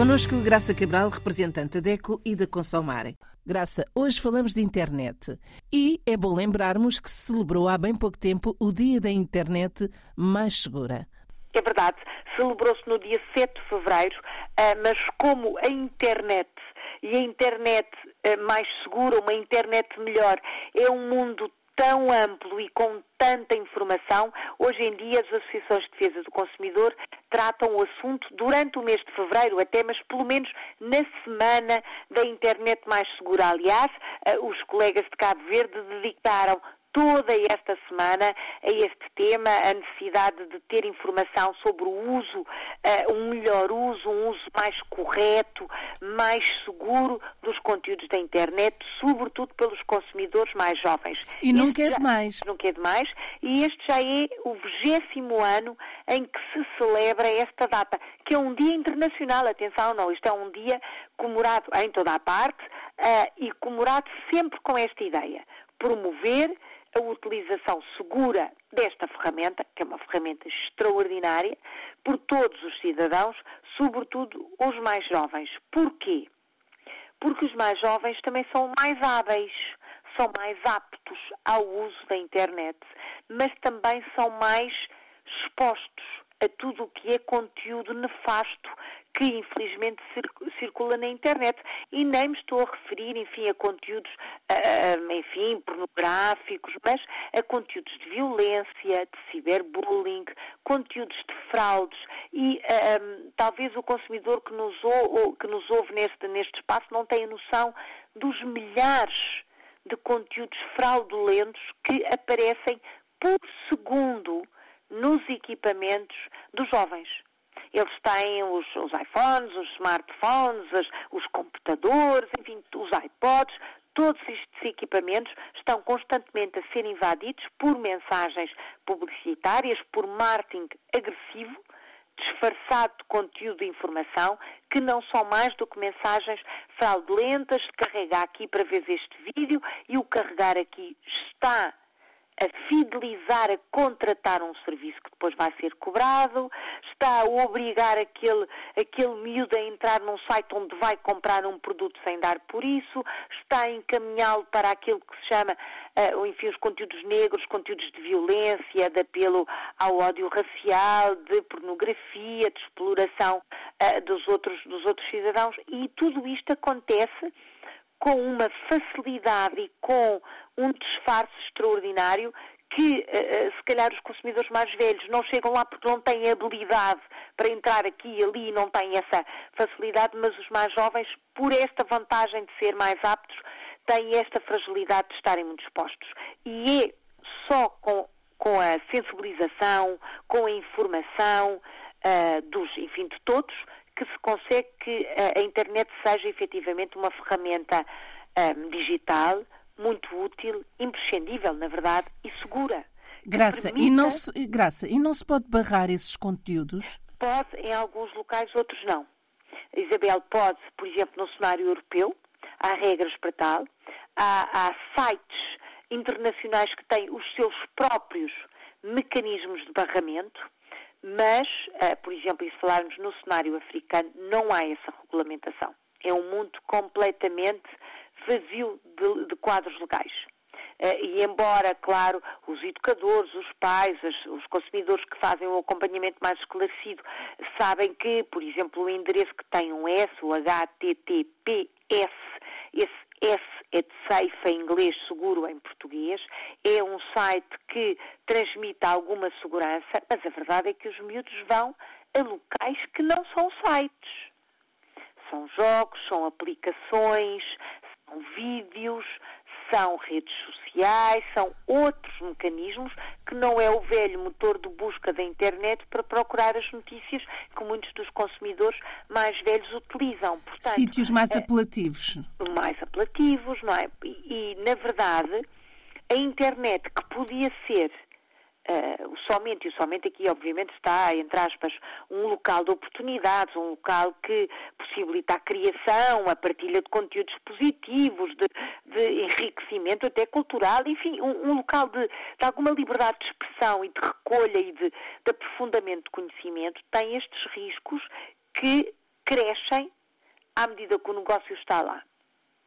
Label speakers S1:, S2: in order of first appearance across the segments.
S1: Conosco Graça Cabral, representante da DECO e da Consomare. Graça, hoje falamos de internet e é bom lembrarmos que se celebrou há bem pouco tempo o Dia da Internet Mais Segura.
S2: É verdade, celebrou-se no dia 7 de fevereiro, ah, mas como a internet e a internet ah, mais segura, uma internet melhor, é um mundo tão amplo e com tanta informação, hoje em dia as associações de defesa do consumidor tratam o assunto durante o mês de fevereiro até, mas pelo menos na semana da internet mais segura. Aliás, eh, os colegas de Cabo Verde dedicaram toda esta semana a este tema, a necessidade de ter informação sobre o uso, uh, um melhor uso, um uso mais correto, mais seguro dos conteúdos da internet, sobretudo pelos consumidores mais jovens.
S1: E nunca é demais.
S2: Nunca é demais. E este já é o vigésimo ano em que se celebra esta data, que é um dia internacional, atenção, não, isto é um dia comemorado em toda a parte uh, e comemorado sempre com esta ideia, promover a utilização segura desta ferramenta, que é uma ferramenta extraordinária, por todos os cidadãos, sobretudo os mais jovens. Porquê? Porque os mais jovens também são mais hábeis, são mais aptos ao uso da internet, mas também são mais expostos a tudo o que é conteúdo nefasto que infelizmente circula na internet. E nem me estou a referir, enfim, a conteúdos, uh, enfim, pornográficos, mas a conteúdos de violência, de ciberbullying, conteúdos de fraudes e uh, talvez o consumidor que nos, ou, que nos ouve neste, neste espaço não tenha noção dos milhares de conteúdos fraudulentos que aparecem por segundo nos equipamentos dos jovens. Eles têm os, os iPhones, os smartphones, os, computadores, enfim, os iPods, todos estes equipamentos estão constantemente a ser invadidos por mensagens publicitárias, por marketing agressivo, disfarçado de conteúdo de informação, que não são mais do que mensagens fraudulentas, carrega aqui para ver este vídeo e o carregar aqui está a fidelizar a contratar um serviço que depois vai ser cobrado, está a obrigar aquele, aquele miúdo a entrar num site onde vai comprar um produto sem dar por isso, está a encaminhá-lo para aquilo que se chama, uh, enfim, os conteúdos negros, conteúdos de violência, de apelo ao ódio racial, de pornografia, de exploração uh, dos, outros, dos outros cidadãos. E tudo isto acontece com uma facilidade e com um disfarce extraordinário que, uh, se calhar, os consumidores mais velhos não chegam lá porque não têm habilidade para entrar aqui e ali e não têm essa facilidade, mas os mais jovens, por esta vantagem de ser mais aptos, têm esta fragilidade de estarem muito expostos. E é só com, com a sensibilização, com a informação uh, dos, enfim, de todos, que se consegue que a internet seja efetivamente uma ferramenta um, digital muito útil, imprescindível, na verdade, e segura.
S1: Graça, permita... e não se, Graça, e não se pode barrar esses conteúdos?
S2: Pode, em alguns locais, outros não. Isabel, pode, por exemplo, no cenário europeu, há regras para tal, há, há sites internacionais que têm os seus próprios mecanismos de barramento, mas, uh, por exemplo, e se falarmos no cenário africano, não há essa regulamentação. É um mundo completamente vazio de, de quadros legais. Uh, e embora, claro, os educadores, os pais, os, os consumidores que fazem o acompanhamento mais esclarecido sabem que, por exemplo, o endereço que tem um S, o HTTPS, esse S é de safe em inglês, seguro em português. É um site que transmite alguma segurança, mas a verdade é que os miúdos vão a locais que não são sites. São jogos, são aplicações, são vídeos, são redes são outros mecanismos que não é o velho motor de busca da internet para procurar as notícias que muitos dos consumidores mais velhos utilizam.
S1: Portanto, Sítios mais é, apelativos.
S2: Mais apelativos, não é? E, na verdade, a internet que podia ser Uh, somente, e somente aqui obviamente está, entre aspas, um local de oportunidades, um local que possibilita a criação, a partilha de conteúdos positivos, de, de enriquecimento até cultural, enfim, um, um local de, de, alguma liberdade de expressão e de recolha e de, de aprofundamento de conhecimento, tem estes riscos que crescem à medida que o negócio está lá.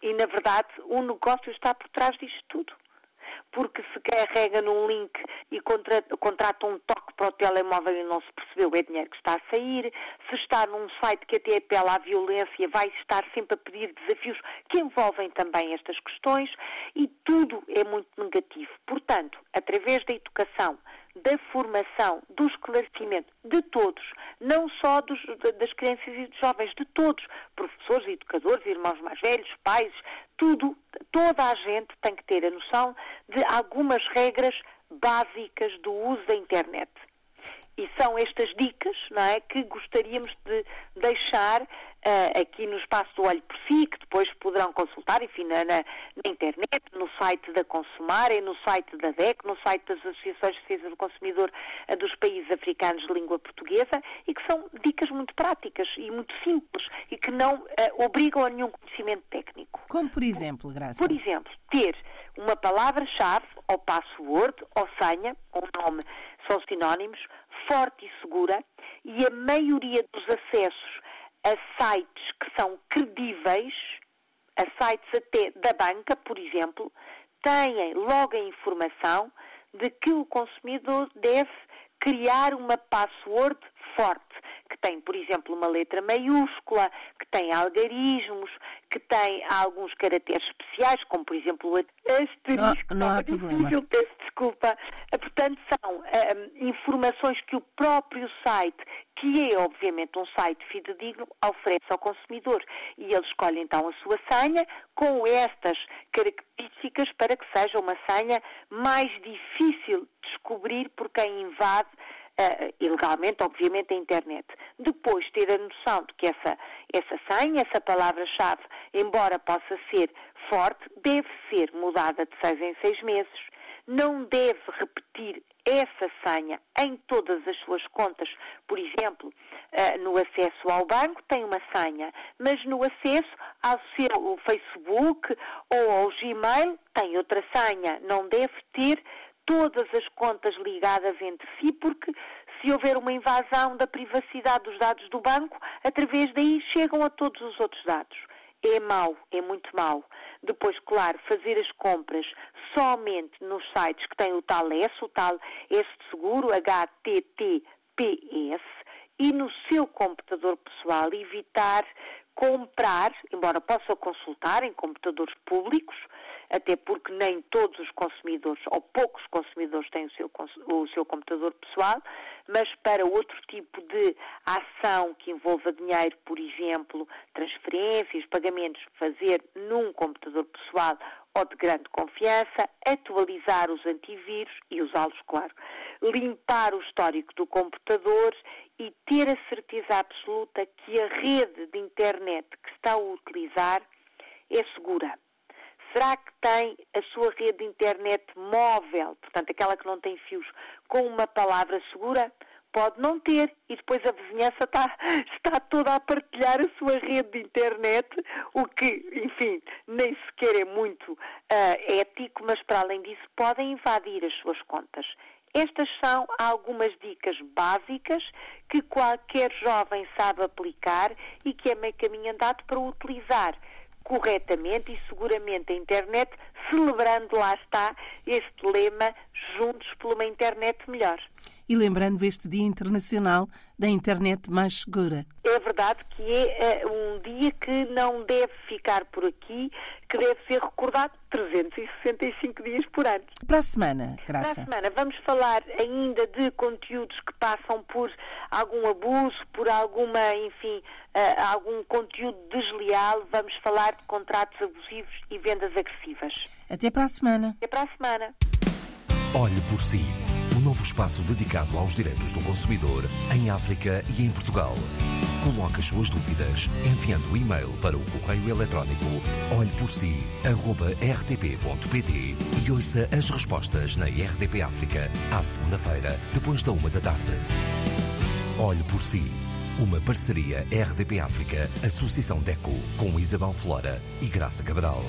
S2: E, na verdade, o negócio está por trás disto tudo porque se carrega num link e contrata, contrata um toque para o telemóvel e não se percebeu, é dinheiro que está a sair. Se está num site que até apela à violência, vai estar sempre a pedir desafios que envolvem também estas questões e tudo é muito negativo. Portanto, através da educação, da formação, do esclarecimento de todos, não só dos, das crianças e dos jovens, de todos, professores, educadores, irmãos mais velhos, pais, tudo, toda a gente tem que ter a noção de algumas regras básicas do uso da internet. E são estas dicas não é, que gostaríamos de deixar uh, aqui no espaço do Olho por Si, que depois poderão consultar, enfim, na, na, internet, no site da Consumare, no site da DEC, no site das Associações de Defesa do Consumidor uh, dos países africanos de língua portuguesa, e que são dicas muito práticas e muito simples e que não uh, obrigam a nenhum conhecimento técnico.
S1: Como por exemplo, Graça?
S2: Por exemplo, ter uma palavra-chave, ou password, ou senha, ou nome, são sinónimos, forte e segura, e a maioria dos acessos a sites que são credíveis, a sites até da banca, por exemplo, têm logo a informação de que o consumidor deve criar uma password forte, que tem, por exemplo, uma letra maiúscula, que tem algarismos, que tem alguns caracteres especiais, como, por exemplo, o asterisco.
S1: Não, não há problema.
S2: Difícil, peço desculpa. Portanto, são um, informações que o próprio site que é obviamente um site fidedigno, oferece ao consumidor. E ele escolhe então a sua senha com estas características para que seja uma senha mais difícil de descobrir por quem invade uh, ilegalmente, obviamente, a internet. Depois ter a noção de que essa, essa senha, essa palavra-chave, embora possa ser forte, deve ser mudada de seis em seis meses. Não deve repetir essa senha em todas as suas contas. Por exemplo, no acesso ao banco tem uma senha, mas no acesso ao seu Facebook ou ao Gmail tem outra senha. Não deve ter todas as contas ligadas entre si, porque se houver uma invasão da privacidade dos dados do banco, através daí chegam a todos os outros dados. É mau, é muito mau. Depois, claro, fazer as compras somente nos sites que têm o tal S, o tal S de seguro, HTTPS, e no seu computador pessoal evitar comprar, embora possa consultar em computadores públicos, até porque nem todos os consumidores, ou poucos consumidores, têm o seu, o seu computador pessoal, mas para outro tipo de ação que envolva dinheiro, por exemplo, transferências, pagamentos, fazer num computador pessoal ou de grande confiança, atualizar os antivírus e usá-los, claro, limpar o histórico do computador e ter a certeza absoluta que a rede de internet que está a utilizar é segura. Será que tem a sua rede de internet móvel, portanto, aquela que não tem fios, com uma palavra segura? Pode não ter e depois a vizinhança está, está toda a partilhar a sua rede de internet, o que, enfim, nem sequer é muito uh, ético, mas para além disso podem invadir as suas contas. Estas são algumas dicas básicas que qualquer jovem sabe aplicar e que é meio caminho andado para utilizar corretamente e seguramente a internet, celebrando, lá está, este lema Juntos por uma internet melhor.
S1: E lembrando este Dia Internacional da Internet Mais Segura.
S2: É verdade que é uh, um dia que não deve ficar por aqui, que deve ser recordado 365 dias por ano.
S1: Para a semana, Graça.
S2: Para a semana vamos falar ainda de conteúdos que passam por algum abuso, por alguma, enfim, uh, algum conteúdo desleal. Vamos falar de contratos abusivos e vendas agressivas.
S1: Até para a semana.
S2: Até para a semana.
S3: Olhe por si. Um novo espaço dedicado aos direitos do consumidor em África e em Portugal. Coloque as suas dúvidas enviando o e-mail para o correio eletrónico olheporsi.rtp.pt e ouça as respostas na RDP África à segunda-feira, depois da uma da tarde. Olhe por si. Uma parceria RDP África, Associação DECO, com Isabel Flora e Graça Cabral.